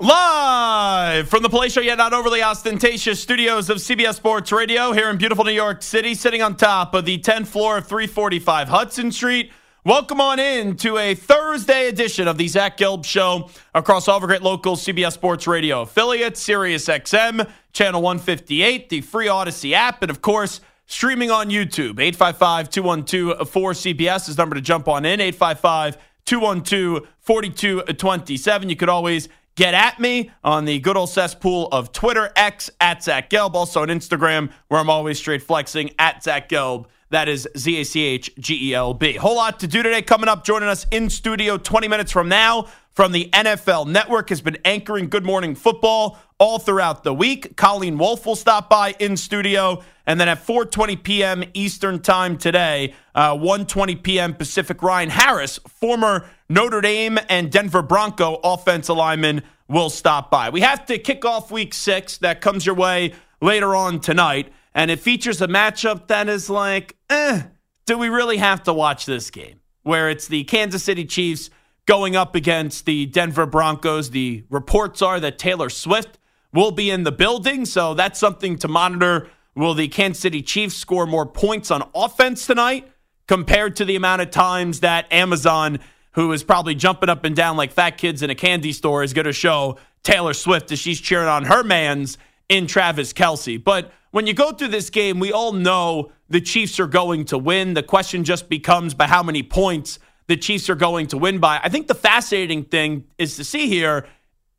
Live from the palatial yet not overly ostentatious studios of CBS Sports Radio here in beautiful New York City, sitting on top of the 10th floor of 345 Hudson Street. Welcome on in to a Thursday edition of the Zach Gelb Show across all of our great local CBS Sports Radio affiliates, Sirius XM, Channel 158, the free Odyssey app, and of course, streaming on YouTube. 855 212 4CBS is number to jump on in. 855 212 4227. You could always Get at me on the good old cesspool of Twitter, X at Zach Gelb, also on Instagram, where I'm always straight flexing at Zach Gelb. That is Z A C H G E L B. Whole lot to do today. Coming up, joining us in studio 20 minutes from now from the NFL Network has been anchoring Good Morning Football all throughout the week. Colleen Wolfe will stop by in studio. And then at 4:20 p.m. Eastern Time today, uh, 1:20 p.m. Pacific, Ryan Harris, former Notre Dame and Denver Bronco offensive lineman, will stop by. We have to kick off Week Six. That comes your way later on tonight, and it features a matchup that is like, eh, do we really have to watch this game? Where it's the Kansas City Chiefs going up against the Denver Broncos. The reports are that Taylor Swift will be in the building, so that's something to monitor Will the Kansas City Chiefs score more points on offense tonight compared to the amount of times that Amazon, who is probably jumping up and down like fat kids in a candy store, is going to show Taylor Swift as she's cheering on her man's in Travis Kelce? But when you go through this game, we all know the Chiefs are going to win. The question just becomes by how many points the Chiefs are going to win by. I think the fascinating thing is to see here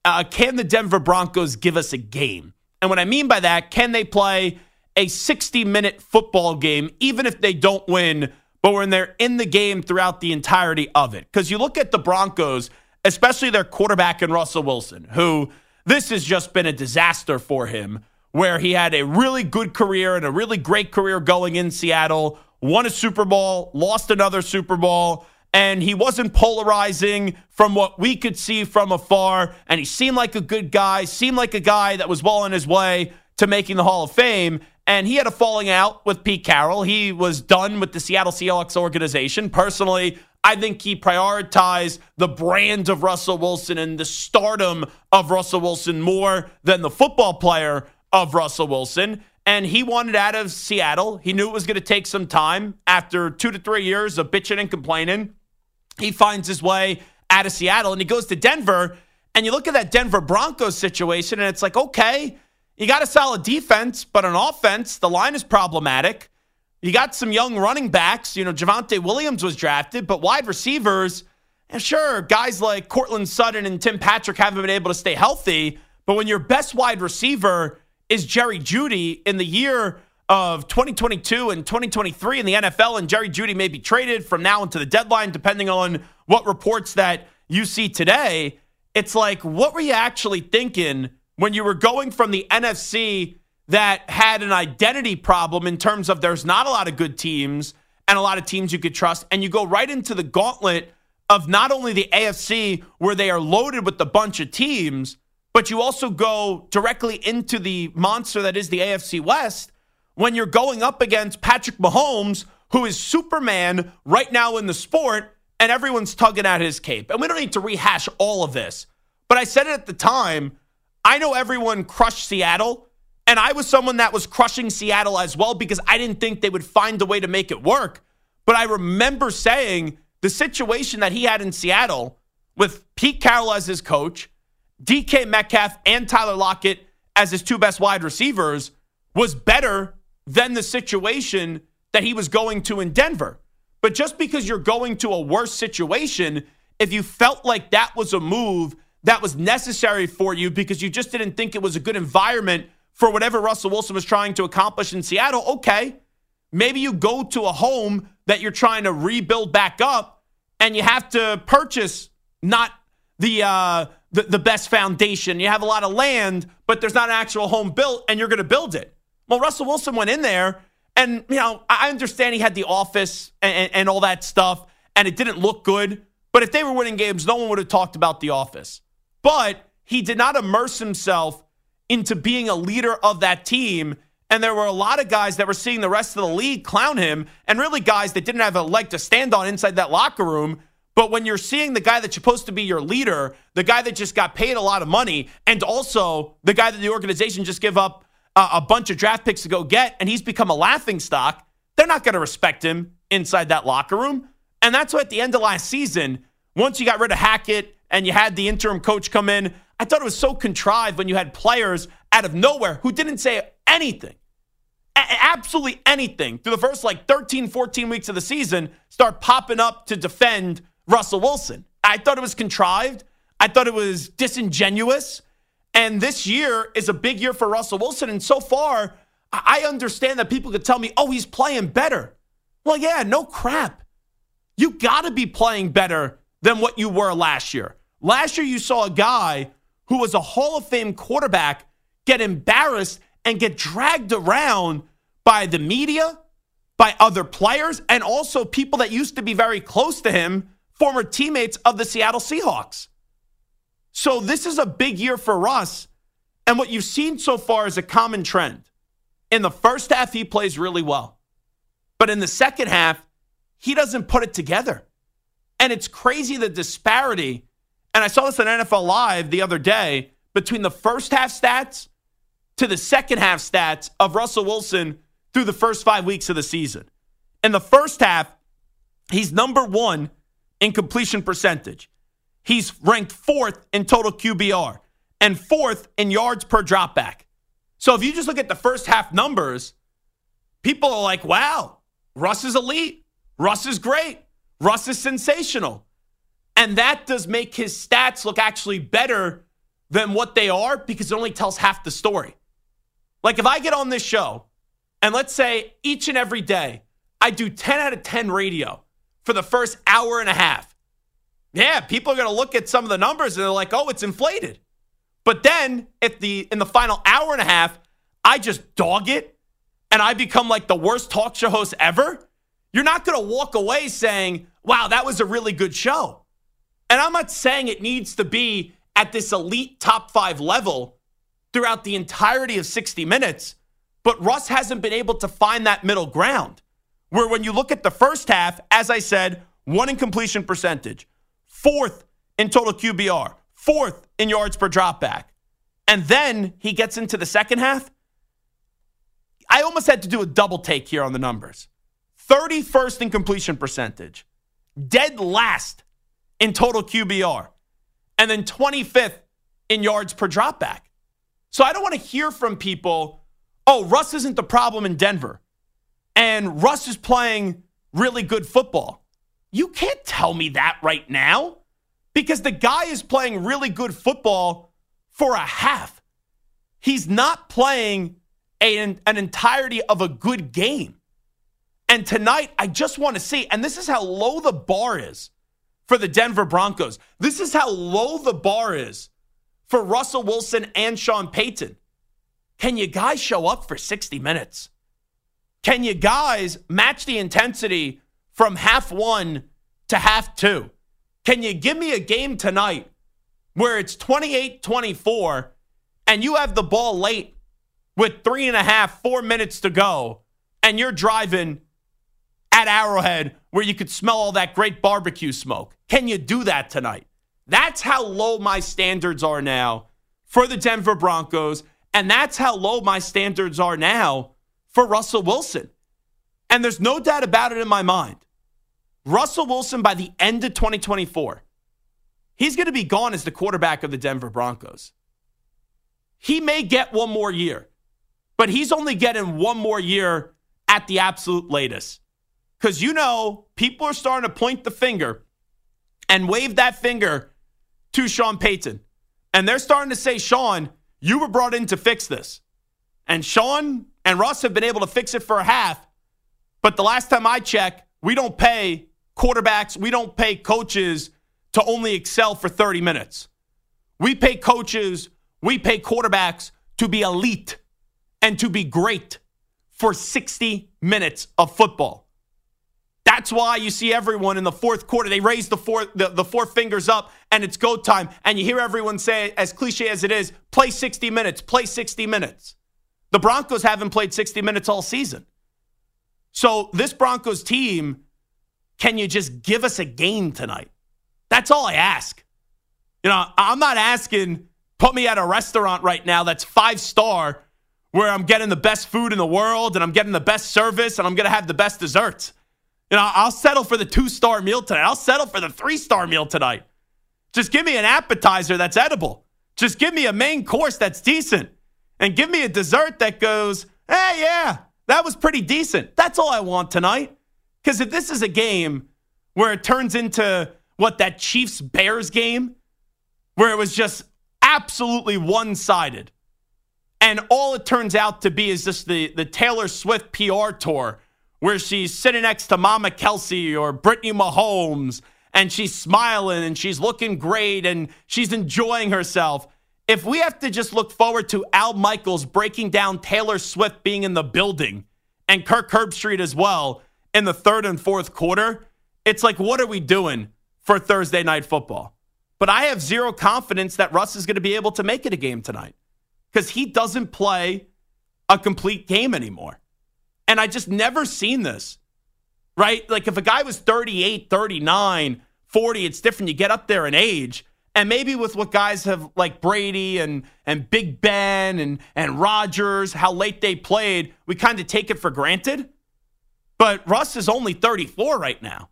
uh, can the Denver Broncos give us a game? And what I mean by that, can they play a 60 minute football game, even if they don't win, but when they're in the game throughout the entirety of it. Because you look at the Broncos, especially their quarterback in Russell Wilson, who this has just been a disaster for him, where he had a really good career and a really great career going in Seattle, won a Super Bowl, lost another Super Bowl. And he wasn't polarizing from what we could see from afar. And he seemed like a good guy, seemed like a guy that was well on his way to making the Hall of Fame and he had a falling out with Pete Carroll. He was done with the Seattle Seahawks organization. Personally, I think he prioritized the brand of Russell Wilson and the stardom of Russell Wilson more than the football player of Russell Wilson. And he wanted out of Seattle. He knew it was going to take some time. After two to three years of bitching and complaining, he finds his way out of Seattle and he goes to Denver. And you look at that Denver Broncos situation, and it's like, okay, you got a solid defense, but on offense, the line is problematic. You got some young running backs. You know, Javonte Williams was drafted, but wide receivers, and sure, guys like Courtland Sutton and Tim Patrick haven't been able to stay healthy. But when your best wide receiver is Jerry Jeudy in the year of 2022 and 2023 in the NFL, and Jerry Jeudy may be traded from now until the deadline, depending on what reports that you see today, it's like, what were you actually thinking? when you were going from the NFC that had an identity problem in terms of there's not a lot of good teams and a lot of teams you could trust, and you go right into the gauntlet of not only the AFC where they are loaded with a bunch of teams, but you also go directly into the monster that is the AFC West when you're going up against Patrick Mahomes, who is Superman right now in the sport, and everyone's tugging at his cape. And we don't need to rehash all of this. But I said it at the time I know everyone crushed Seattle, and I was someone that was crushing Seattle as well because I didn't think they would find a way to make it work. But I remember saying the situation that he had in Seattle with Pete Carroll as his coach, DK Metcalf and Tyler Lockett as his two best wide receivers was better than the situation that he was going to in Denver. But just because you're going to a worse situation, if you felt like that was a move that was necessary for you because you just didn't think it was a good environment for whatever Russell Wilson was trying to accomplish in Seattle, okay. Maybe you go to a home that you're trying to rebuild back up and you have to purchase not the uh, the, the best foundation. You have a lot of land, but there's not an actual home built, and you're going to build it. Well, Russell Wilson went in there, and you know I understand he had the office and, and, and all that stuff, and it didn't look good. But if they were winning games, no one would have talked about the office. But he did not immerse himself into being a leader of that team. And there were a lot of guys that were seeing the rest of the league clown him, and really guys that didn't have a leg to stand on inside that locker room but when you're seeing the guy that's supposed to be your leader, the guy that just got paid a lot of money, and also the guy that the organization just give up a, bunch of draft picks to go get, and he's become a laughing stock, they're not going to respect him inside that locker room. And that's why at the end of last season, once you got rid of Hackett and you had the interim coach come in, I thought it was so contrived when you had players out of nowhere who didn't say anything absolutely anything through the first like 13, 14 weeks of the season start popping up to defend Russell Wilson. I thought it was contrived. I thought it was disingenuous. And this year is a big year for Russell Wilson. And so far, I understand that people could tell me, oh, he's playing better. Well, yeah, no crap. You got to be playing better than what you were last year. Last year, you saw a guy who was a Hall of Fame quarterback get embarrassed and get dragged around by the media, by other players, and also people that used to be very close to him former teammates of the Seattle Seahawks. So this is a big year for Russ. And what you've seen so far is a common trend. In the first half, he plays really well. But in the second half, he doesn't put it together. And it's crazy the disparity. And I saw this on NFL Live the other day between the first half stats to the second half stats of Russell Wilson through the first five weeks of the season. In the first half, he's number one in completion percentage. He's ranked fourth in total QBR and fourth in yards per dropback. So if you just look at the first half numbers, people are like, wow, Russ is elite. Russ is great. Russ is sensational. And that does make his stats look actually better than what they are because it only tells half the story. Like if I get on this show and let's say each and every day I do 10 out of 10 radio for the first hour and a half. Yeah, people are going to look at some of the numbers and they're like, "Oh, it's inflated." But then at the in the final hour and a half, I just dog it and I become like the worst talk show host ever. You're not going to walk away saying, "Wow, that was a really good show." And I'm not saying it needs to be at this elite top 5 level throughout the entirety of 60 minutes, but Russ hasn't been able to find that middle ground where when you look at the first half, as I said, one in completion percentage, fourth in total QBR, fourth in yards per dropback. And then he gets into the second half. I almost had to do a double take here on the numbers 31st in completion percentage, dead last in total QBR, and then 25th in yards per dropback. So I don't want to hear from people, oh, Russ isn't the problem in Denver and Russ is playing really good football. You can't tell me that right now because the guy is playing really good football for a half. He's not playing a, an entirety of a good game. And tonight, I just want to see, and this is how low the bar is for the Denver Broncos. This is how low the bar is for Russell Wilson and Sean Payton. Can you guys show up for 60 minutes? Can you guys match the intensity from half one to half two? Can you give me a game tonight where it's 28 24 and you have the ball late with three and a half, four minutes to go, and you're driving at Arrowhead where you could smell all that great barbecue smoke? Can you do that tonight? That's how low my standards are now for the Denver Broncos. And that's how low my standards are now for Russell Wilson. And there's no doubt about it in my mind. Russell Wilson, by the end of 2024, he's going to be gone as the quarterback of the Denver Broncos. He may get one more year, but he's only getting one more year at the absolute latest. Because you know, people are starting to point the finger and wave that finger to Sean Payton. And they're starting to say, Sean, you were brought in to fix this. And Sean and Russ have been able to fix it for a half. But the last time I checked, we don't pay quarterbacks, we don't pay coaches to only excel for 30 minutes. We pay coaches, we pay quarterbacks to be elite and to be great for 60 minutes of football. That's why you see everyone in the fourth quarter, they raise the four, the, the four fingers up and it's go time. And you hear everyone say, as cliche as it is, play 60 minutes, play 60 minutes. The Broncos haven't played 60 minutes all season. So this Broncos team, can you just give us a game tonight? That's all I ask. You know, I'm not asking put me at a restaurant right now that's five star where I'm getting the best food in the world and I'm getting the best service and I'm going to have the best desserts. You know, I'll settle for the two star meal tonight. I'll settle for the three star meal tonight. Just give me an appetizer that's edible. Just give me a main course that's decent. And give me a dessert that goes, hey, yeah, that was pretty decent. That's all I want tonight. Because if this is a game where it turns into what that Chiefs Bears game, where it was just absolutely one sided, and all it turns out to be is just the, the Taylor Swift PR tour where she's sitting next to Mama Kelce or Brittany Mahomes and she's smiling and she's looking great and she's enjoying herself. If we have to just look forward to Al Michaels breaking down Taylor Swift being in the building and Kirk Herbstreit as well in the third and fourth quarter, it's like, what are we doing for Thursday night football? But I have zero confidence that Russ is going to be able to make it a game tonight because he doesn't play a complete game anymore. And I just never seen this, right? Like if a guy was 38, 39, 40, it's different. You get up there in age. And maybe with what guys have like Brady and and Big Ben and and Rodgers, how late they played, we kind of take it for granted. But Russ is only 34 right now.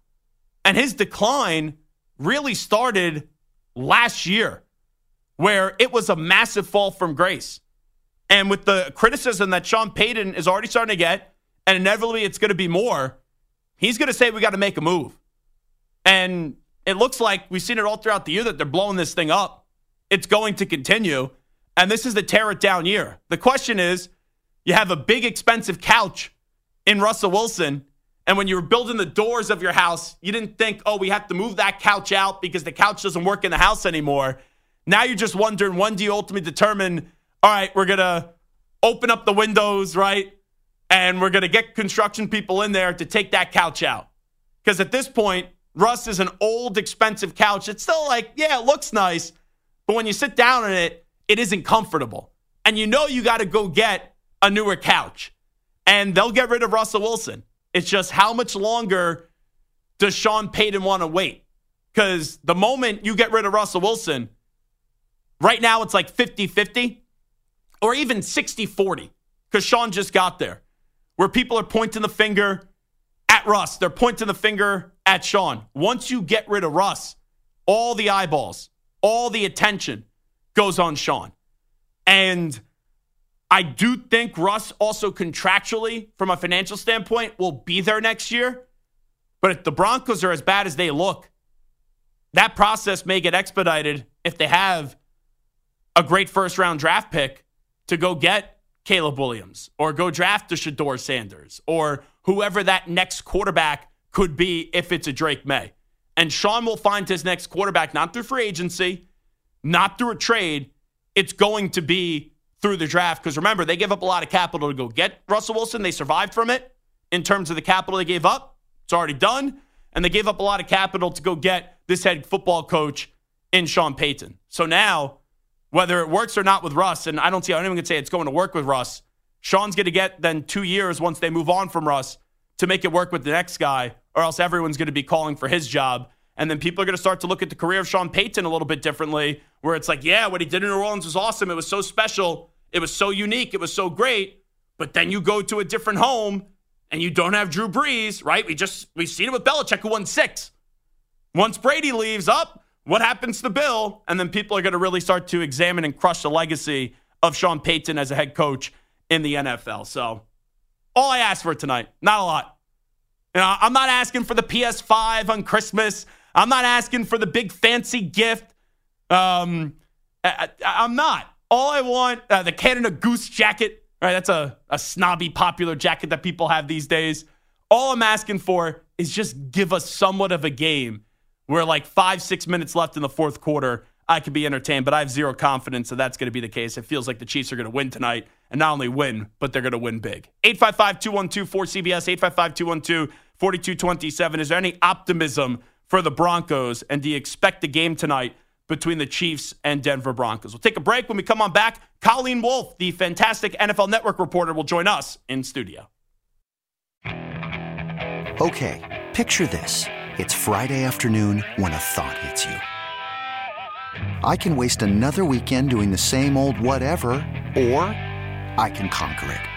And his decline really started last year where it was a massive fall from grace. And with the criticism that Sean Payton is already starting to get, and inevitably it's going to be more, he's going to say we got to make a move. And it looks like we've seen it all throughout the year that they're blowing this thing up. It's going to continue. And this is the tear it down year. The question is you have a big, expensive couch in Russell Wilson. And when you were building the doors of your house, you didn't think, oh, we have to move that couch out because the couch doesn't work in the house anymore. Now you're just wondering when do you ultimately determine, all right, we're going to open up the windows, right? And we're going to get construction people in there to take that couch out. Because at this point, Russ is an old, expensive couch. It's still like, yeah, it looks nice. But when you sit down in it, it isn't comfortable. And you know you got to go get a newer couch. And they'll get rid of Russell Wilson. It's just how much longer does Sean Payton want to wait? Because the moment you get rid of Russell Wilson, Right now, it's like 50 50 or even 60 40 because Sean just got there, where people are pointing the finger at Russ. They're pointing the finger at Sean. Once you get rid of Russ, all the eyeballs, all the attention goes on Sean. And I do think Russ also contractually, from a financial standpoint, will be there next year. But if the Broncos are as bad as they look, that process may get expedited if they have a great first round draft pick to go get Caleb Williams or go draft a Shedeur Sanders or whoever that next quarterback could be if it's a Drake Maye. And Sean will find his next quarterback not through free agency, not through a trade. It's going to be through the draft. Because remember, they gave up a lot of capital to go get Russell Wilson. They survived from it in terms of the capital they gave up. It's already done. And they gave up a lot of capital to go get this head football coach in Sean Payton. So now whether it works or not with Russ, and I don't see how anyone can say it's going to work with Russ. Sean's going to get then two years once they move on from Russ to make it work with the next guy, or else everyone's going to be calling for his job. And then people are going to start to look at the career of Sean Payton a little bit differently, where it's like, yeah, what he did in New Orleans was awesome. It was so special. It was so unique. It was so great. But then you go to a different home and you don't have Drew Brees, right? We just, we've seen it with Belichick, who won six. Once Brady leaves up, what happens to Bill? And then people are going to really start to examine and crush the legacy of Sean Payton as a head coach in the NFL. So, all I ask for tonight, not a lot. You know, I'm not asking for the PS5 on Christmas. I'm not asking for the big fancy gift. Um, I, am not. All I want, uh, the Canada Goose jacket, right? That's a, a snobby, popular jacket that people have these days. All I'm asking for is just give us somewhat of a game where, like, five, six minutes left in the fourth quarter, I could be entertained, but I have zero confidence that that's going to be the case. It feels like the Chiefs are going to win tonight, and not only win, but they're going to win big. 855 212 4CBS, 855 212 4227. Is there any optimism for the Broncos, and do you expect the game tonight between the Chiefs and Denver Broncos? We'll take a break. When we come on back, Colleen Wolfe, the fantastic NFL Network reporter, will join us in studio. Okay, picture this. It's Friday afternoon when a thought hits you. I can waste another weekend doing the same old whatever, or I can conquer it.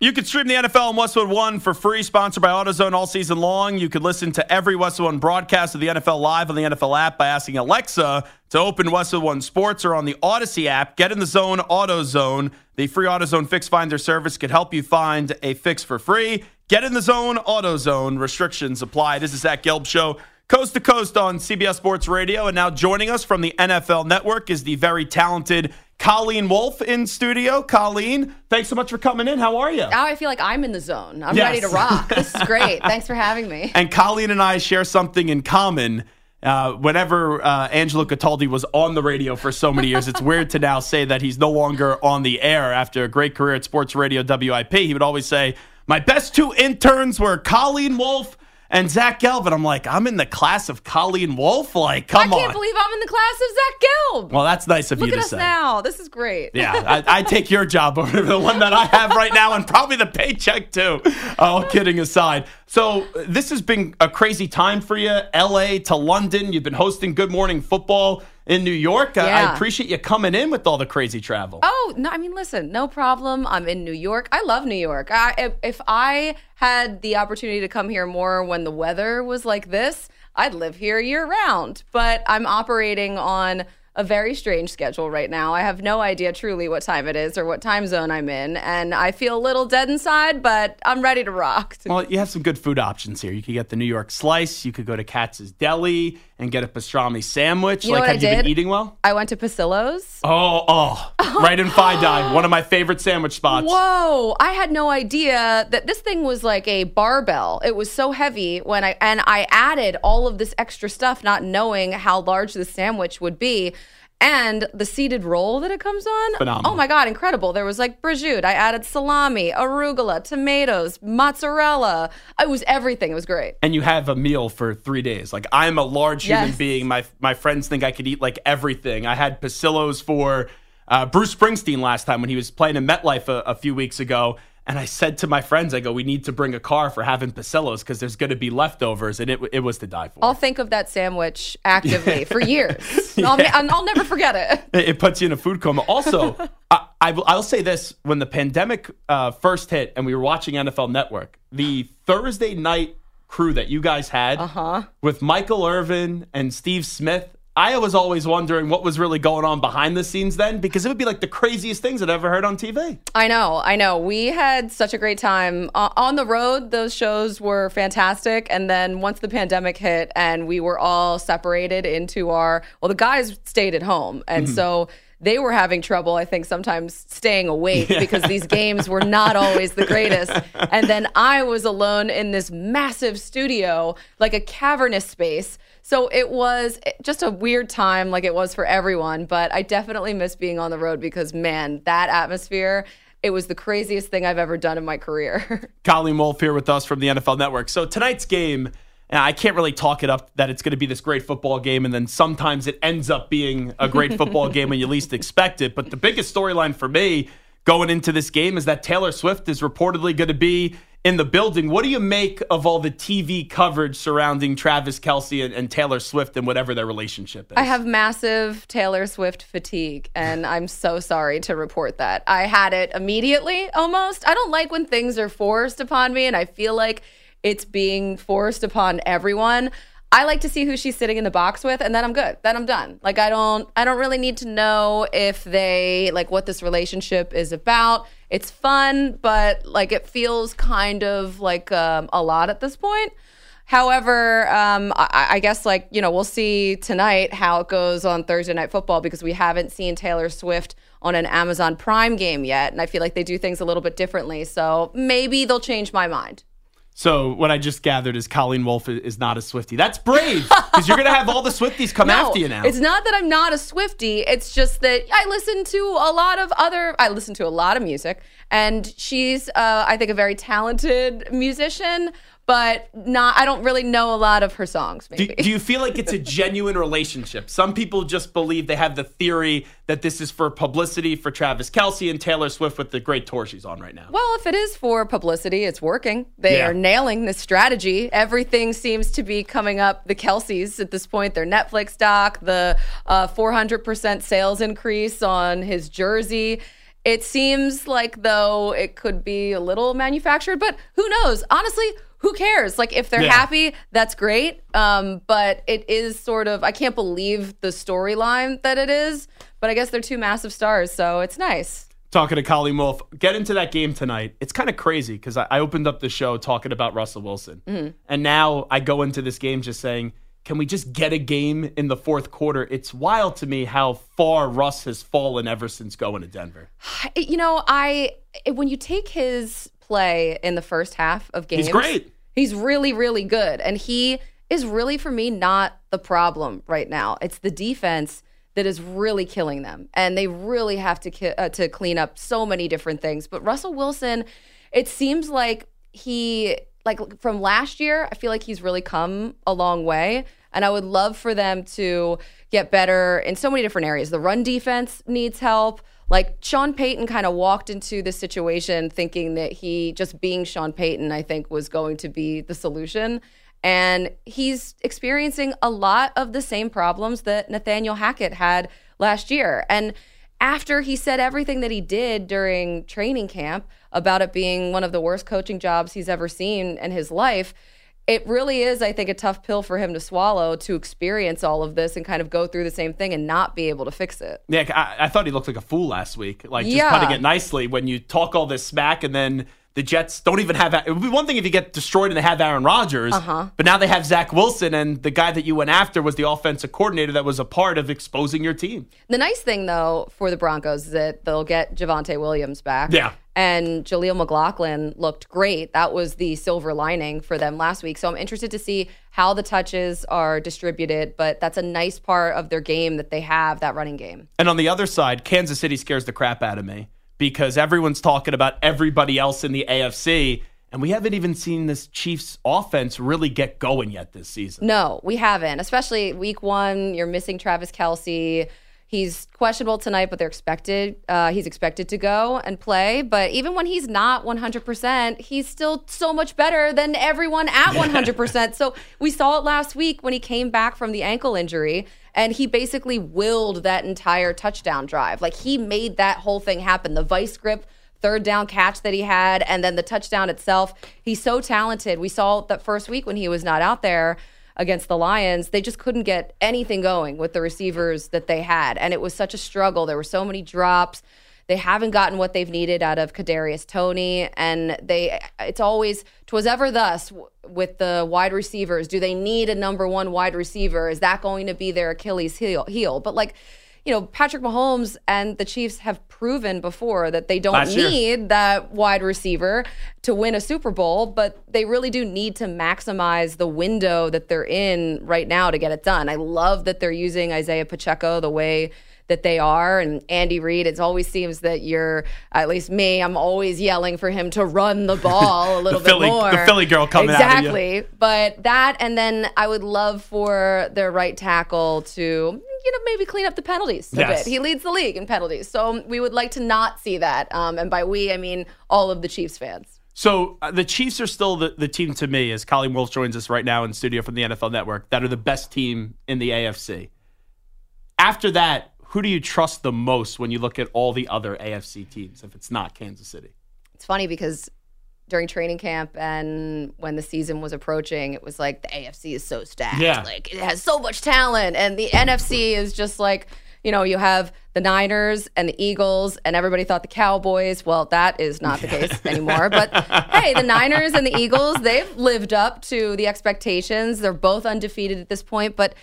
You can stream the NFL on Westwood One for free, sponsored by AutoZone all season long. You can listen to every Westwood One broadcast of the NFL live on the NFL app by asking Alexa to open Westwood One Sports or on the Odyssey app. Get in the zone, AutoZone. The free AutoZone Fix Finder service could help you find a fix for free. Get in the zone, AutoZone. Restrictions apply. This is Zach Gelb Show, coast to coast on CBS Sports Radio. And now joining us from the NFL Network is the very talented Colleen Wolfe in studio. Colleen, thanks so much for coming in. How are you? Now I feel like I'm in the zone. I'm Yes. ready to rock. This is great. Thanks for having me. And Colleen and I share something in common. Uh, whenever uh, Angelo Cataldi was on the radio for so many years, it's weird to now say that he's no longer on the air after a great career at Sports Radio WIP. He would always say, My best two interns were Colleen Wolfe and Zach Gelb. I'm like, I'm in the class of Colleen Wolfe? Like, come on. I can't on. believe I'm in the class of Zach Gelb. well, that's nice of Look you at to us say. now. This is great. Yeah, I, I take your job over the one that I have right now, and probably the paycheck too. All kidding aside, so this has been a crazy time for you. L.A. to London. You've been hosting Good Morning Football in New York. I- I appreciate you coming in with all the crazy travel. Oh no! I mean, listen, no problem. I'm in New York. I love New York. I, if, if I had the opportunity to come here more when the weather was like this, I'd live here year round. But I'm operating on a very strange schedule right now. I have no idea truly what time it is or what time zone I'm in, and I feel a little dead inside. But I'm ready to rock. Well, you have some good food options here. You could get the New York Slice. You could go to Katz's Deli and get a pastrami sandwich. You know like, what have I you been did? eating well? I went to Pisillo's. Oh, oh, right in FiDi, one of my favorite sandwich spots. Whoa! I had no idea that this thing was like a barbell. It was so heavy when I and I added all of this extra stuff, not knowing how large the sandwich would be. And the seeded roll that it comes on. Phenomenal. Oh my God, incredible. There was like prosciutto. I added salami, arugula, tomatoes, mozzarella. It was everything. It was great. and you have a meal for three days. Like I'm a large human Yes. being. My my friends think I could eat like everything. I had Pisillos for uh, Bruce Springsteen last time when he was playing in MetLife a, a few weeks ago, And I said to my friends, I go, we need to bring a car for having Pisillos because there's going to be leftovers, and it it was to die for. I'll think of that sandwich actively for years. I'll, I'll never forget it. It puts you in a food coma. Also, I, I, will- I'll say this: when the pandemic uh, first hit and we were watching NFL Network, the Thursday night crew that you guys had Uh-huh. with Michael Irvin and Steve Smith. I was always wondering what was really going on behind the scenes then, because it would be like the craziest things I'd ever heard on TV. I know, I know. We had such a great time uh, on the road. Those shows were fantastic. And then once the pandemic hit and we were all separated into our, well, the guys stayed at home. And so they were having trouble, I think, sometimes staying awake because these games were not always the greatest. And then I was alone in this massive studio, like a cavernous space. So it was eh, just a weird time, like it was for everyone. But I definitely miss being on the road because, man, that atmosphere, it was the craziest thing I've ever done in my career. Colleen Wolfe here with us from the NFL Network. So tonight's game, I can't really talk it up that it's going to be this great football game, and then sometimes it ends up being a great football game when you least expect it. But the biggest storyline for me going into this game is that Taylor Swift is reportedly going to be in the building. What do you make of all the TV coverage surrounding Travis Kelce and, and Taylor Swift and whatever their relationship is? I have massive Taylor Swift fatigue, and I'm so sorry to report that. I had it immediately almost. I don't like when things are forced upon me, and I feel like it's being forced upon everyone. I like to see who she's sitting in the box with, and then I'm good. Then I'm done. Like I don't, I don't really need to know if they like what this relationship is about. It's fun, but like it feels kind of like um, a lot at this point. However, um, I, I guess like you know we'll see tonight how it goes on Thursday Night Football because we haven't seen Taylor Swift on an Amazon Prime game yet, and I feel like they do things a little bit differently. So maybe they'll change my mind. So what I just gathered is Colleen Wolfe i- is not a Swifty. That's brave because you're going to have all the Swifties come after you now. It's not that I'm not a Swifty. It's just that I listen to a lot of other. I listen to a lot of music, and she's, uh, I think, a very talented musician. But not. I don't really know a lot of her songs. Do, Maybe. do you feel like it's a genuine relationship? Some people just believe they have the theory that this is for publicity for Travis Kelce and Taylor Swift with the great tour she's on right now. Well, if it is for publicity, it's working. They Yeah. are nailing this strategy. Everything seems to be coming up the Kelces at this point. Their Netflix doc, the uh, 400% sales increase on his jersey. It seems like though it could be a little manufactured, but who knows? Honestly, who cares? Like if they're Yeah. happy, that's great. Um, but it is sort of I can't believe the storyline that it is. But I guess they're two massive stars, so it's nice. Talking to Colleen Wolfe, get into that game tonight. It's kind of crazy because I, I opened up the show talking about Russell Wilson. Mm-hmm. And now I go into this game just saying, can we just get a game in the fourth quarter? It's wild to me how far Russ has fallen ever since going to Denver. You know, I when you take his play in the first half of games, He's great. He's really, really good, and he is really for me not the problem right now. It's the defense that is really killing them, and they really have to ki- uh, to clean up so many different things. But Russell Wilson, it seems like he like from last year. I feel like he's really come a long way, and I would love for them to get better in so many different areas. The run defense needs help. Like Sean Payton kind of walked into this situation thinking that he just being Sean Payton, I think, was going to be the solution. And he's experiencing a lot of the same problems that Nathaniel Hackett had last year. And after he said everything that he did during training camp about it being one of the worst coaching jobs he's ever seen in his life, it really is, I think, a tough pill for him to swallow to experience all of this and kind of go through the same thing and not be able to fix it. Yeah, I, I thought he looked like a fool last week. Like just Yeah. putting it nicely when you talk all this smack and then the Jets don't even have. It would be one thing if you get destroyed and they have Aaron Rodgers, Uh-huh. but now they have Zach Wilson, and the guy that you went after was the offensive coordinator that was a part of exposing your team. The nice thing, though, for the Broncos is that they'll get Javonte Williams back. Yeah. And Jaleel McLaughlin looked great. That was the silver lining for them last week. So I'm interested to see how the touches are distributed, but that's a nice part of their game that they have, that running game. And on the other side, Kansas City scares the crap out of me because everyone's talking about everybody else in the AFC, and we haven't even seen this Chiefs offense really get going yet this season. No, we haven't. Especially week one, you're missing Travis Kelce. He's questionable tonight, but they're expected. Uh, he's expected to go and play. But even when he's not 100%, he's still so much better than everyone at 100%. so we saw it last week when he came back from the ankle injury and he basically willed that entire touchdown drive. Like he made that whole thing happen. The vice grip third down catch that he had and then the touchdown itself. He's so talented. We saw that first week when he was not out there against the Lions, they just couldn't get anything going with the receivers that they had. And it was such a struggle. There were so many drops. They haven't gotten what they've needed out of Kadarius Toney, and they. It's always twas ever thus with the wide receivers. Do they need a number one wide receiver? Is that going to be their Achilles heel? heel? But like you know, Patrick Mahomes and the Chiefs have proven before that they don't Last year. need that wide receiver to win a Super Bowl, but they really do need to maximize the window that they're in right now to get it done. I love that they're using Isaiah Pacheco the way that they are. And Andy Reid, it always seems that you're, at least me, I'm always yelling for him to run the ball a little bit Philly- more. the Philly girl coming out exactly. But that, and then I would love for their right tackle to, you know, maybe clean up the penalties a Yes. bit. He leads the league in penalties. So we would like to not see that. Um, and by we, I mean all of the Chiefs fans. So uh, the Chiefs are still the, the team to me, as Colleen Wolfe joins us right now in studio from the NFL Network, that are the best team in the AFC. After that, who do you trust the most when you look at all the other AFC teams if it's not Kansas City? It's funny because during training camp and when the season was approaching, it was like the AFC is so stacked. Yeah. Like it has so much talent. And the NFC is just like, you know, you have the Niners and the Eagles, and everybody thought the Cowboys. Well, that is not the case anymore. But hey, the Niners and the Eagles, they've lived up to the expectations. They're both undefeated at this point. But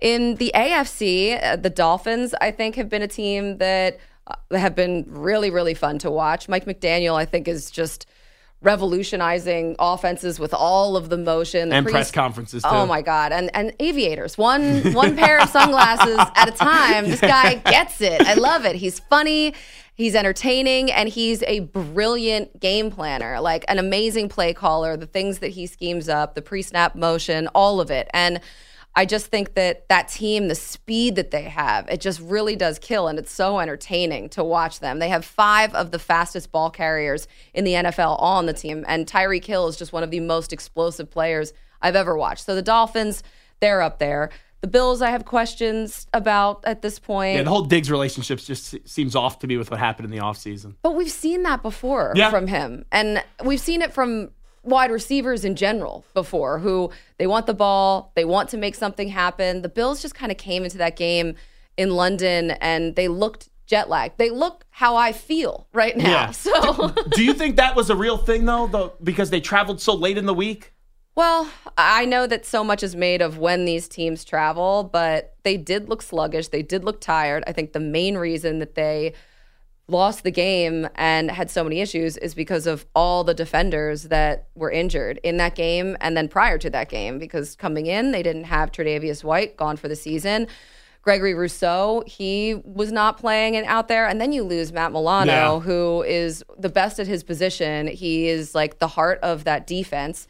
in the AFC, uh, the Dolphins, I think, have been a team that uh, have been really, really fun to watch. Mike McDaniel, I think, is just revolutionizing offenses with all of the motion the And pre- press conferences, too. Oh my god! And and aviators, one one pair of sunglasses at a time. This guy gets it. I love it. He's funny. He's entertaining and he's a brilliant game planner, like an amazing play caller, the things that he schemes up, the pre snap motion, all of it. And I just think that that team, the speed that they have, it just really does kill. And it's so entertaining to watch them. They have five of the fastest ball carriers in the NFL on the team. And Tyreek Hill is just one of the most explosive players I've ever watched. So the Dolphins, they're up there. The Bills, I have questions about at this point. Yeah, the whole Diggs relationship just seems off to me with what happened in the offseason. But we've seen that before Yeah. from him. And we've seen it from wide receivers in general before who they want the ball, they want to make something happen. The Bills just kind of came into that game in London and they looked jet lagged. They look how I feel right now. Yeah. So Do you think that was a real thing, though, though because they traveled so late in the week? Well, I know that so much is made of when these teams travel, but they did look sluggish. They did look tired. I think the main reason that they lost the game and had so many issues is because of all the defenders that were injured in that game and then prior to that game because coming in they didn't have Tre'Davious White gone for the season. Gregory Rousseau, he was not playing and out there. And then you lose Matt Milano, Yeah. who is the best at his position. He is like the heart of that defense.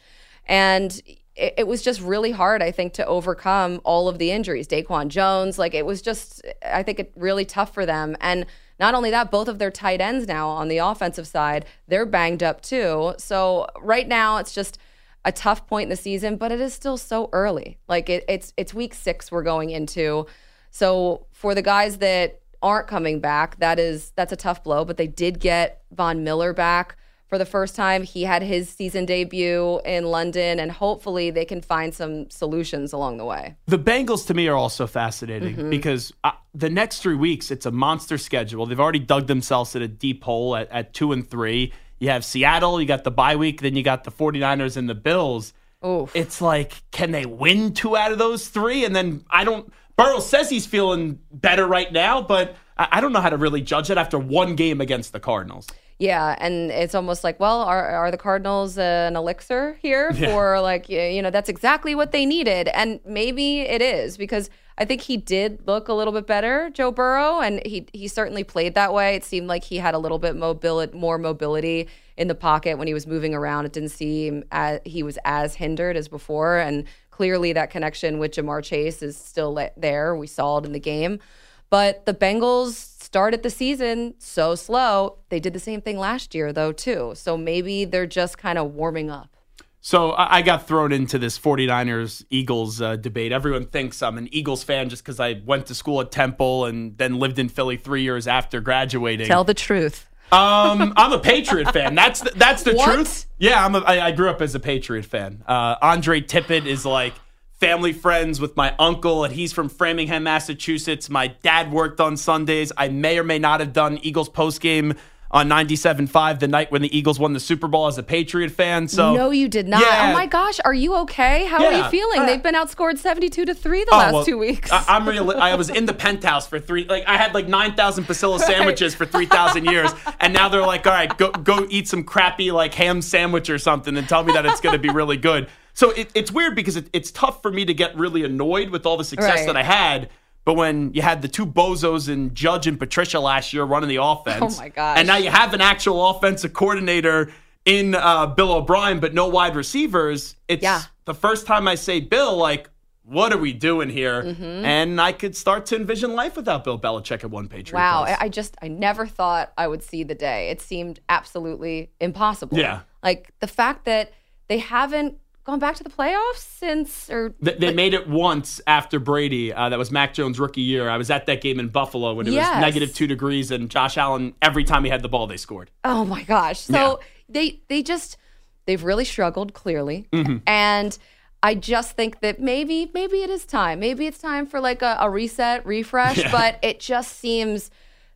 And it, it was just really hard, I think, to overcome all of the injuries. DaQuan Jones, like it was just, I think, it really tough for them. And not only that, both of their tight ends now on the offensive side, they're banged up too. So right now, it's just a tough point in the season, but it is still so early. Like it, it's it's week six we're going into. So for the guys that aren't coming back, that is that's a tough blow. But they did get Von Miller back for the first time. He had his season debut in London, and hopefully they can find some solutions along the way. The Bengals to me are also fascinating Mm-hmm. because uh, the next three weeks it's a monster schedule. They've already dug themselves in a deep hole at, at two and three. You have Seattle, you got the bye week, then you got the 49ers and the Bills. Oof. It's like, can they win two out of those three? And then I don't. Burrow says he's feeling better right now, but I, I don't know how to really judge it after one game against the Cardinals. Yeah, and it's almost like, well, are are the Cardinals an elixir here for like you know that's exactly what they needed, and maybe it is because I think he did look a little bit better, Joe Burrow, and he he certainly played that way. It seemed like he had a little bit mobility, more mobility in the pocket when he was moving around. It didn't seem as, he was as hindered as before, and clearly that connection with Ja'Marr Chase is still there. We saw it in the game. But the Bengals started the season so slow. They did the same thing last year, though, too. So maybe they're just kind of warming up. So I got thrown into this 49ers Eagles uh, debate. Everyone thinks I'm an Eagles fan just because I went to school at Temple and then lived in Philly three years after graduating. Tell the truth. Um, I'm a Patriot fan. That's the, that's the What? truth. Yeah, I'm. A, I, I grew up as a Patriot fan. Uh, Andre Tippett is like family friends with my uncle, and he's from Framingham, Massachusetts. My dad worked on Sundays. I may or may not have done Eagles post game on 97.5 the night when the Eagles won the Super Bowl as a Patriot fan. So no, you did not. Yeah. Oh my gosh, are you okay? How are you feeling? Uh, They've been outscored 72 to 3 the Oh, last well, two weeks. I, I'm real. I was in the penthouse for three. Like I had like nine thousand Pisillo sandwiches for three thousand years, and now they're like, all right, go go eat some crappy like ham sandwich or something, and tell me that it's going to be really good. So it, it's weird because it, it's tough for me to get really annoyed with all the success Right. that I had. But when you had the two bozos and Judge and Patricia last year running the offense, Oh my gosh. and now you have an actual offensive coordinator in uh, Bill O'Brien, but no wide receivers. It's Yeah. the first time I say Bill, like, what are we doing here? Mm-hmm. And I could start to envision life without Bill Belichick at one Patriot. Wow, I just I never thought I would see the day. It seemed absolutely impossible. Yeah. Like the fact that they haven't gone back to the playoffs since or They, they made it once after Brady. Uh, that was Mac Jones' rookie year. I was at that game in Buffalo when it Yes. was negative two degrees, and Josh Allen, every time he had the ball, they scored. Oh my gosh. So Yeah. they they just they've really struggled clearly. Mm-hmm. And I just think that maybe maybe it is time. Maybe it's time for like a, a reset, refresh, but it just seems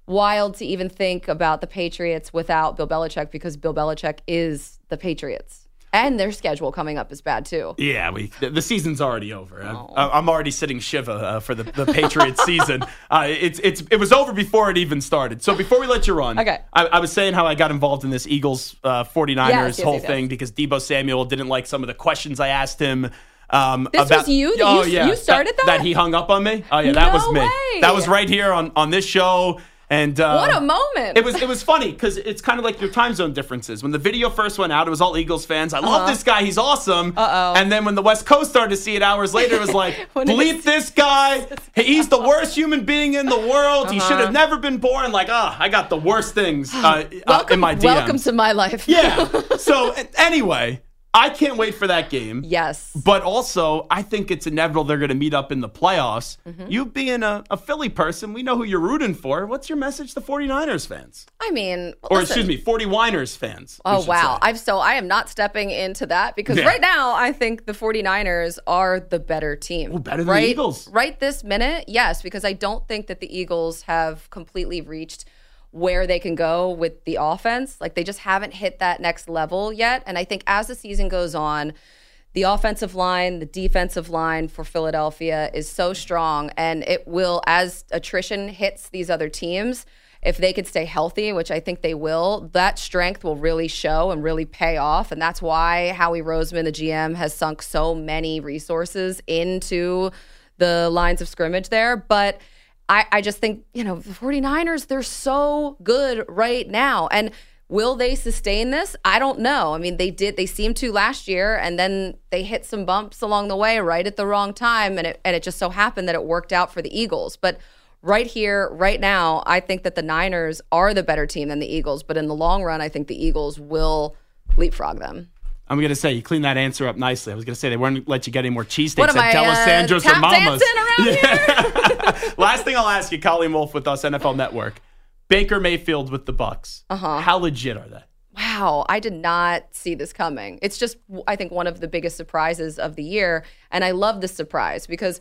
wild to even think about the Patriots without Bill Belichick because Bill Belichick is the Patriots. And their schedule coming up is bad too. Yeah, we the, the season's already over. I'm, Oh. I'm already sitting shiva uh, for the, the Patriots season. Uh, it's it's it was over before it even started. So before we let you run, Okay. I, I was saying how I got involved in this Eagles uh, 49ers Yes, yes, whole yes, thing because Deebo Samuel didn't like some of the questions I asked him. Um, This was you? That oh, you- yeah, you started that? That he hung up on me. Oh yeah, that was me. way. That was right here on on this show. And uh, What a moment. It was it was funny because it's kind of like your time zone differences. When the video first went out, it was all Eagles fans. I love this guy; he's awesome. Uh-huh. Uh-oh. And then when the West Coast started to see it hours later, it was like, bleep this guy. He's the worst human being in the world. He Uh-huh. should have never been born. Like, ah, I got the worst things uh, uh, welcome, in my DMs. welcome to my life. yeah. So anyway, I can't wait for that game. yes. But also, I think it's inevitable they're going to meet up in the playoffs. Mm-hmm. You being a, a Philly person, we know who you're rooting for. What's your message to 49ers fans? I mean, Or listen. excuse me, 40winers fans. Oh wow. I've so I am not stepping into that because Yeah. right now I think the 49ers are the better team. Oh, better than the? Eagles. Right this minute, yes, because I don't think that the Eagles have completely reached where they can go with the offense. Like they just haven't hit that next level yet. And I think as the season goes on, the offensive line, the defensive line for Philadelphia is so strong, and it will, as attrition hits these other teams, if they could stay healthy, which I think they will, that strength will really show and really pay off. And that's why Howie Roseman, the GM, has sunk so many resources into the lines of scrimmage there. But I, I just think, you know, the 49ers, they're so good right now. And will they sustain this? I don't know. I mean, they did, they seemed to last year, and then they hit some bumps along the way right at the wrong time. And it, and it just so happened that it worked out for the Eagles. But right here, right now, I think that the Niners are the better team than the Eagles. But in the long run, I think the Eagles will leapfrog them. I'm going to say, you cleaned that answer up nicely. I was going to say, they weren't let you get any more cheesesteaks at I, uh, or Mama's. here? Last thing I'll ask you, Colleen Wolfe with us, NFL Network. Baker Mayfield with the Bucs. Uh-huh. How legit are they? Wow, I did not see this coming. It's just, I think, one of the biggest surprises of the year. And I love this surprise because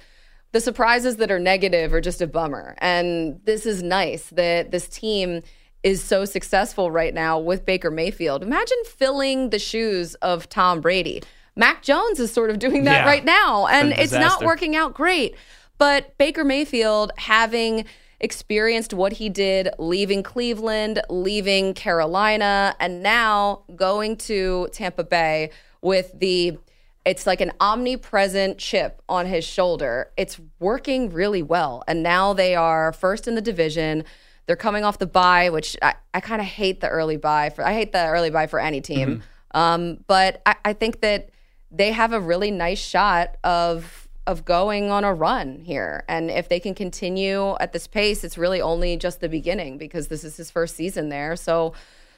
the surprises that are negative are just a bummer. And this is nice that this team is so successful right now with Baker Mayfield. Imagine filling the shoes of Tom Brady. Mac Jones is sort of doing that Yeah. right now, and a it's not working out great. But Baker Mayfield having experienced what he did leaving Cleveland, leaving Carolina, and now going to Tampa Bay with the it's like an omnipresent chip on his shoulder. It's working really well. And now they are first in the division. They're coming off the bye, which I, I kind of hate the early bye for I hate the early bye for any team. Um, but I, I think that they have a really nice shot of of going on a run here. And if they can continue at this pace, it's really only just the beginning because this is his first season there. So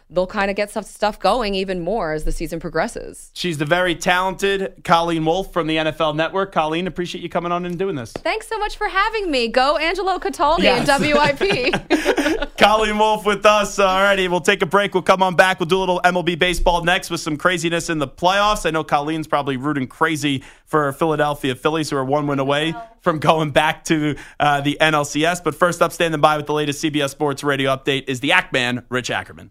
they'll kind of get some stuff going even more as the season progresses. She's the very talented Colleen Wolfe from the NFL Network. Colleen, appreciate you coming on and doing this. Thanks so much for having me. Go Angelo Cataldi yes. and WIP. Colleen Wolfe with us. All righty, we'll take a break. We'll come on back. We'll do a little MLB baseball next with some craziness in the playoffs. I know Colleen's probably rooting crazy for Philadelphia Phillies, who are one win away from going back to uh, the NLCS. But first up, standing by with the latest CBS Sports Radio update is the Ackman, Rich Ackerman.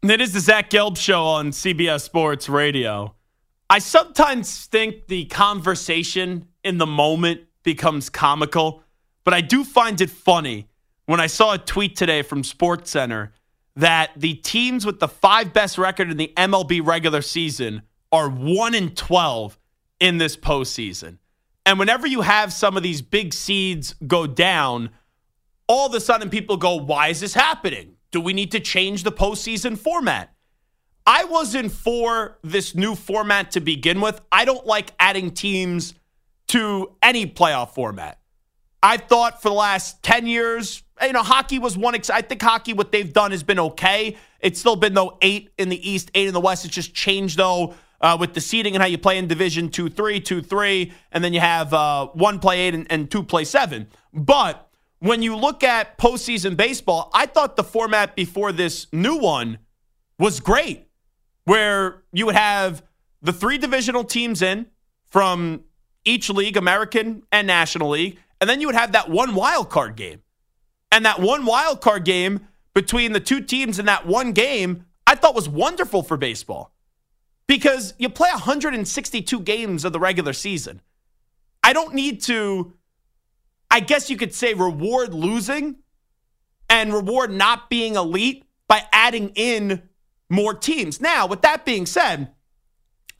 It is the Zach Gelb show on CBS Sports Radio. I sometimes think the conversation in the moment becomes comical, but I do find it funny when I saw a tweet today from SportsCenter that the teams with the five best record in the MLB regular season are 1 in 12 in this postseason. And whenever you have some of these big seeds go down, all of a sudden people go, why is this happening? Do we need to change the postseason format? I wasn't for this new format to begin with. I don't like adding teams to any playoff format. I thought for the last 10 years, you know, hockey was one. Ex- I think hockey, what they've done has been okay. It's still been, though, eight in the East, eight in the West. It's just changed, though, uh, with the seating and how you play in Division 2 3, 2 3, and then you have uh, one play eight and, and two play seven. But when you look at postseason baseball, I thought the format before this new one was great, where you would have the three divisional teams in from each league, American and National League, and then you would have that one wild card game. And that one wild card game between the two teams in that one game, I thought was wonderful for baseball because you play 162 games of the regular season. I don't need to I guess you could say reward losing and reward not being elite by adding in more teams. Now, with that being said,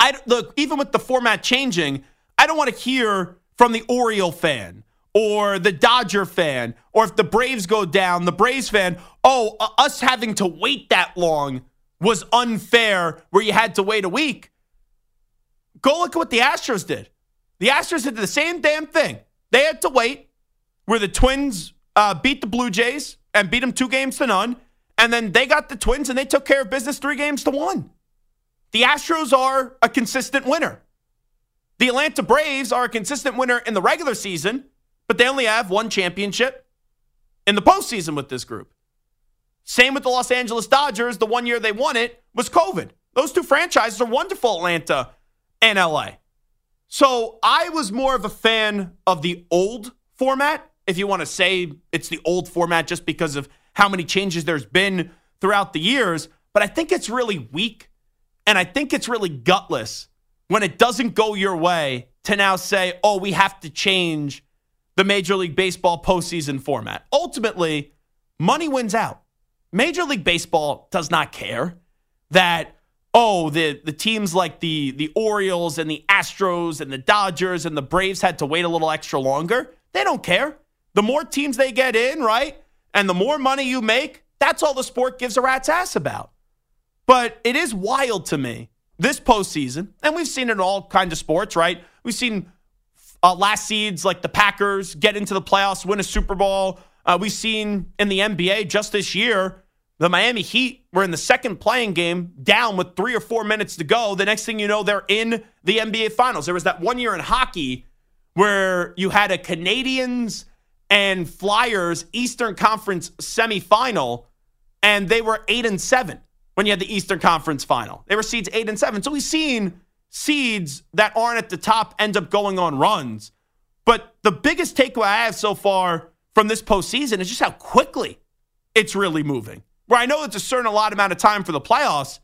I look even with the format changing, I don't want to hear from the Oriole fan or the Dodger fan or if the Braves go down, the Braves fan, oh, uh, us having to wait that long was unfair where you had to wait a week. Go look at what the Astros did. The Astros did the same damn thing. They had to wait where the Twins uh, beat the Blue Jays and beat them two games to none. And then they got the Twins and they took care of business three games to one. The Astros are a consistent winner. The Atlanta Braves are a consistent winner in the regular season, but they only have one championship in the postseason with this group. Same with the Los Angeles Dodgers. The one year they won it was COVID. Those two franchises are wonderful, Atlanta and LA. So I was more of a fan of the old format if you want to say it's the old format just because of how many changes there's been throughout the years. But I think it's really weak and I think it's really gutless when it doesn't go your way to now say, oh, we have to change the Major League Baseball postseason format. Ultimately, money wins out. Major League Baseball does not care that oh the the teams like the the Orioles and the Astros and the Dodgers and the Braves had to wait a little extra longer. They don't care. The more teams they get in, right? And the more money you make, that's all the sport gives a rat's ass about. But it is wild to me this postseason, and we've seen it in all kinds of sports, right? We've seen uh, last seeds like the Packers get into the playoffs, win a Super Bowl. Uh, we've seen in the NBA just this year, the Miami Heat were in the second playing game down with three or four minutes to go. The next thing you know, they're in the NBA Finals. There was that one year in hockey where you had a Canadiens and Flyers Eastern Conference semifinal, and they were eight and seven when you had the Eastern Conference final. They were seeds eight and seven. So we've seen seeds that aren't at the top end up going on runs. But the biggest takeaway I have so far from this postseason is just how quickly it's really moving. Where I know it's a certain lot amount of time for the playoffs,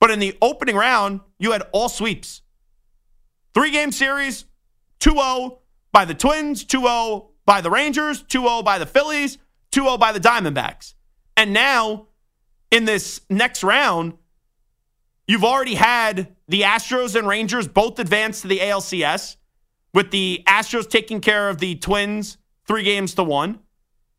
but in the opening round, you had all sweeps. Three game series, 2 0 by the Twins, 2 0 by the Rangers, 2 0 by the Phillies, 2 0 by the Diamondbacks. And now, in this next round, you've already had the Astros and Rangers both advance to the ALCS, with the Astros taking care of the Twins three games to one.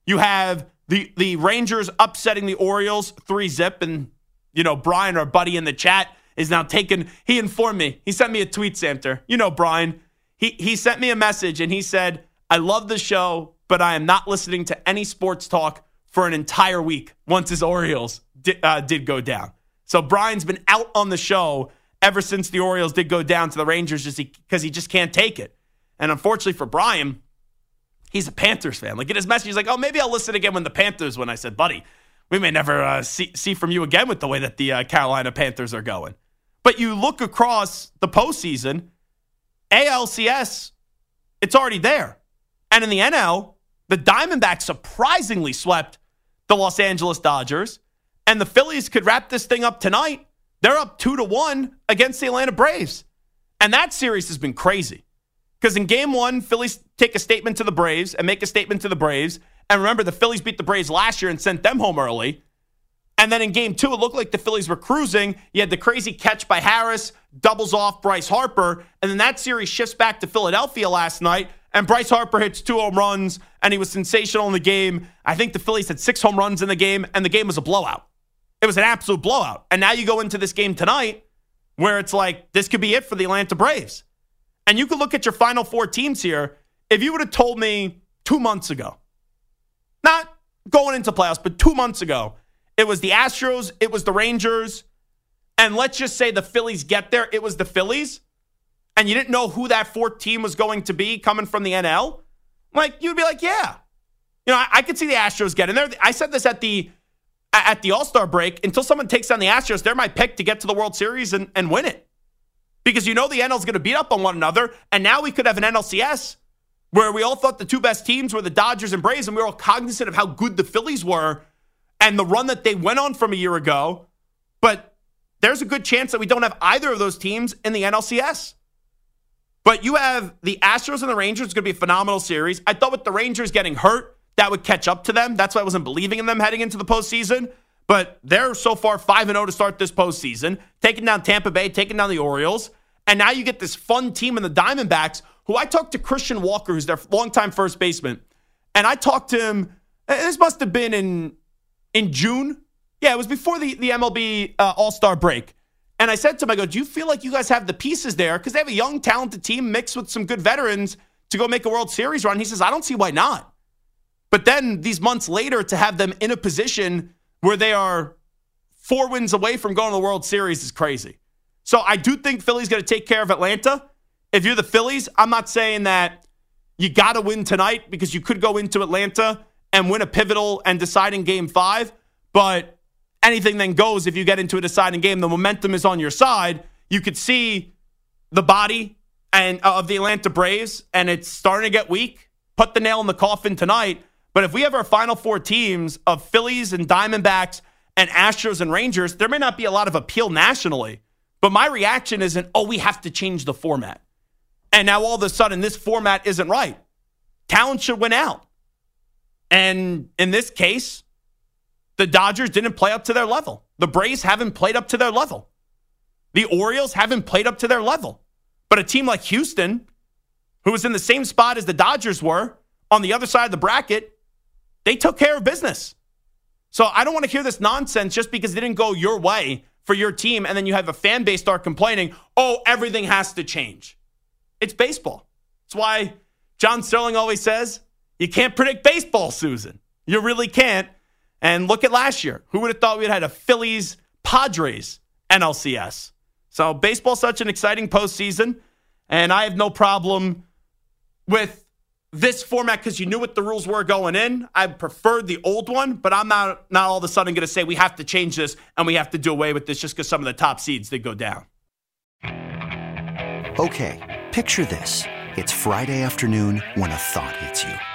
You have the the Rangers upsetting the Orioles three zip, and you know Brian, our buddy in the chat, is now taking. He informed me. He sent me a tweet, Samter. You know Brian. He he sent me a message and he said, "I love the show, but I am not listening to any sports talk for an entire week once his Orioles did, uh, did go down." So Brian's been out on the show ever since the Orioles did go down to the Rangers just because he just can't take it. And unfortunately for Brian, he's a Panthers fan. Like in his message, he's like, "Oh, maybe I'll listen again when the Panthers win." I said, "Buddy, we may never uh, see see from you again with the way that the uh, Carolina Panthers are going." But you look across the postseason, ALCS, it's already there, and in the NL, the Diamondbacks surprisingly swept the Los Angeles Dodgers, and the Phillies could wrap this thing up tonight. They're up two to one against the Atlanta Braves, and that series has been crazy. Because in game one, Phillies take a statement to the Braves and make a statement to the Braves. And remember, the Phillies beat the Braves last year and sent them home early. And then in game two, it looked like the Phillies were cruising. You had the crazy catch by Harris, doubles off Bryce Harper. And then that series shifts back to Philadelphia last night. And Bryce Harper hits two home runs, and he was sensational in the game. I think the Phillies had six home runs in the game, and the game was a blowout. It was an absolute blowout. And now you go into this game tonight where it's like, this could be it for the Atlanta Braves. And you could look at your final four teams here. If you would have told me two months ago, not going into playoffs, but two months ago, it was the Astros, it was the Rangers, and let's just say the Phillies get there, it was the Phillies, and you didn't know who that fourth team was going to be coming from the NL, like you'd be like, yeah. You know, I, I could see the Astros getting there. I said this at the at the All Star break. Until someone takes down the Astros, they're my pick to get to the World Series and, and win it because you know the NL is going to beat up on one another. And now we could have an NLCS where we all thought the two best teams were the Dodgers and Braves, and we were all cognizant of how good the Phillies were and the run that they went on from a year ago. But there's a good chance that we don't have either of those teams in the NLCS. But you have the Astros and the Rangers. It's going to be a phenomenal series. I thought with the Rangers getting hurt, that would catch up to them. That's why I wasn't believing in them heading into the postseason. But they're so far 5 0 to start this postseason, taking down Tampa Bay, taking down the Orioles. And now you get this fun team in the Diamondbacks, who I talked to Christian Walker, who's their longtime first baseman. And I talked to him, this must have been in, in June. Yeah, it was before the, the MLB uh, All Star break. And I said to him, I go, Do you feel like you guys have the pieces there? Because they have a young, talented team mixed with some good veterans to go make a World Series run. He says, I don't see why not. But then these months later, to have them in a position where they are four wins away from going to the World Series is crazy. So I do think Philly's going to take care of Atlanta. If you're the Phillies, I'm not saying that you got to win tonight because you could go into Atlanta and win a pivotal and deciding game five. But anything then goes if you get into a deciding game. The momentum is on your side. You could see the body and uh, of the Atlanta Braves, and it's starting to get weak. Put the nail in the coffin tonight. But if we have our final four teams of Phillies and Diamondbacks and Astros and Rangers, there may not be a lot of appeal nationally. But my reaction isn't, oh, we have to change the format. And now all of a sudden, this format isn't right. Talent should win out. And in this case, the Dodgers didn't play up to their level. The Braves haven't played up to their level. The Orioles haven't played up to their level. But a team like Houston, who was in the same spot as the Dodgers were on the other side of the bracket, they took care of business. So I don't want to hear this nonsense just because it didn't go your way for your team. And then you have a fan base start complaining, oh, everything has to change. It's baseball. That's why John Sterling always says, you can't predict baseball, Susan. You really can't. And look at last year. Who would have thought we'd had a Phillies Padres NLCS? So baseball's such an exciting postseason. And I have no problem with this format because you knew what the rules were going in. I preferred the old one, but I'm not not all of a sudden going to say we have to change this and we have to do away with this just because some of the top seeds did go down. Okay, picture this: it's Friday afternoon when a thought hits you.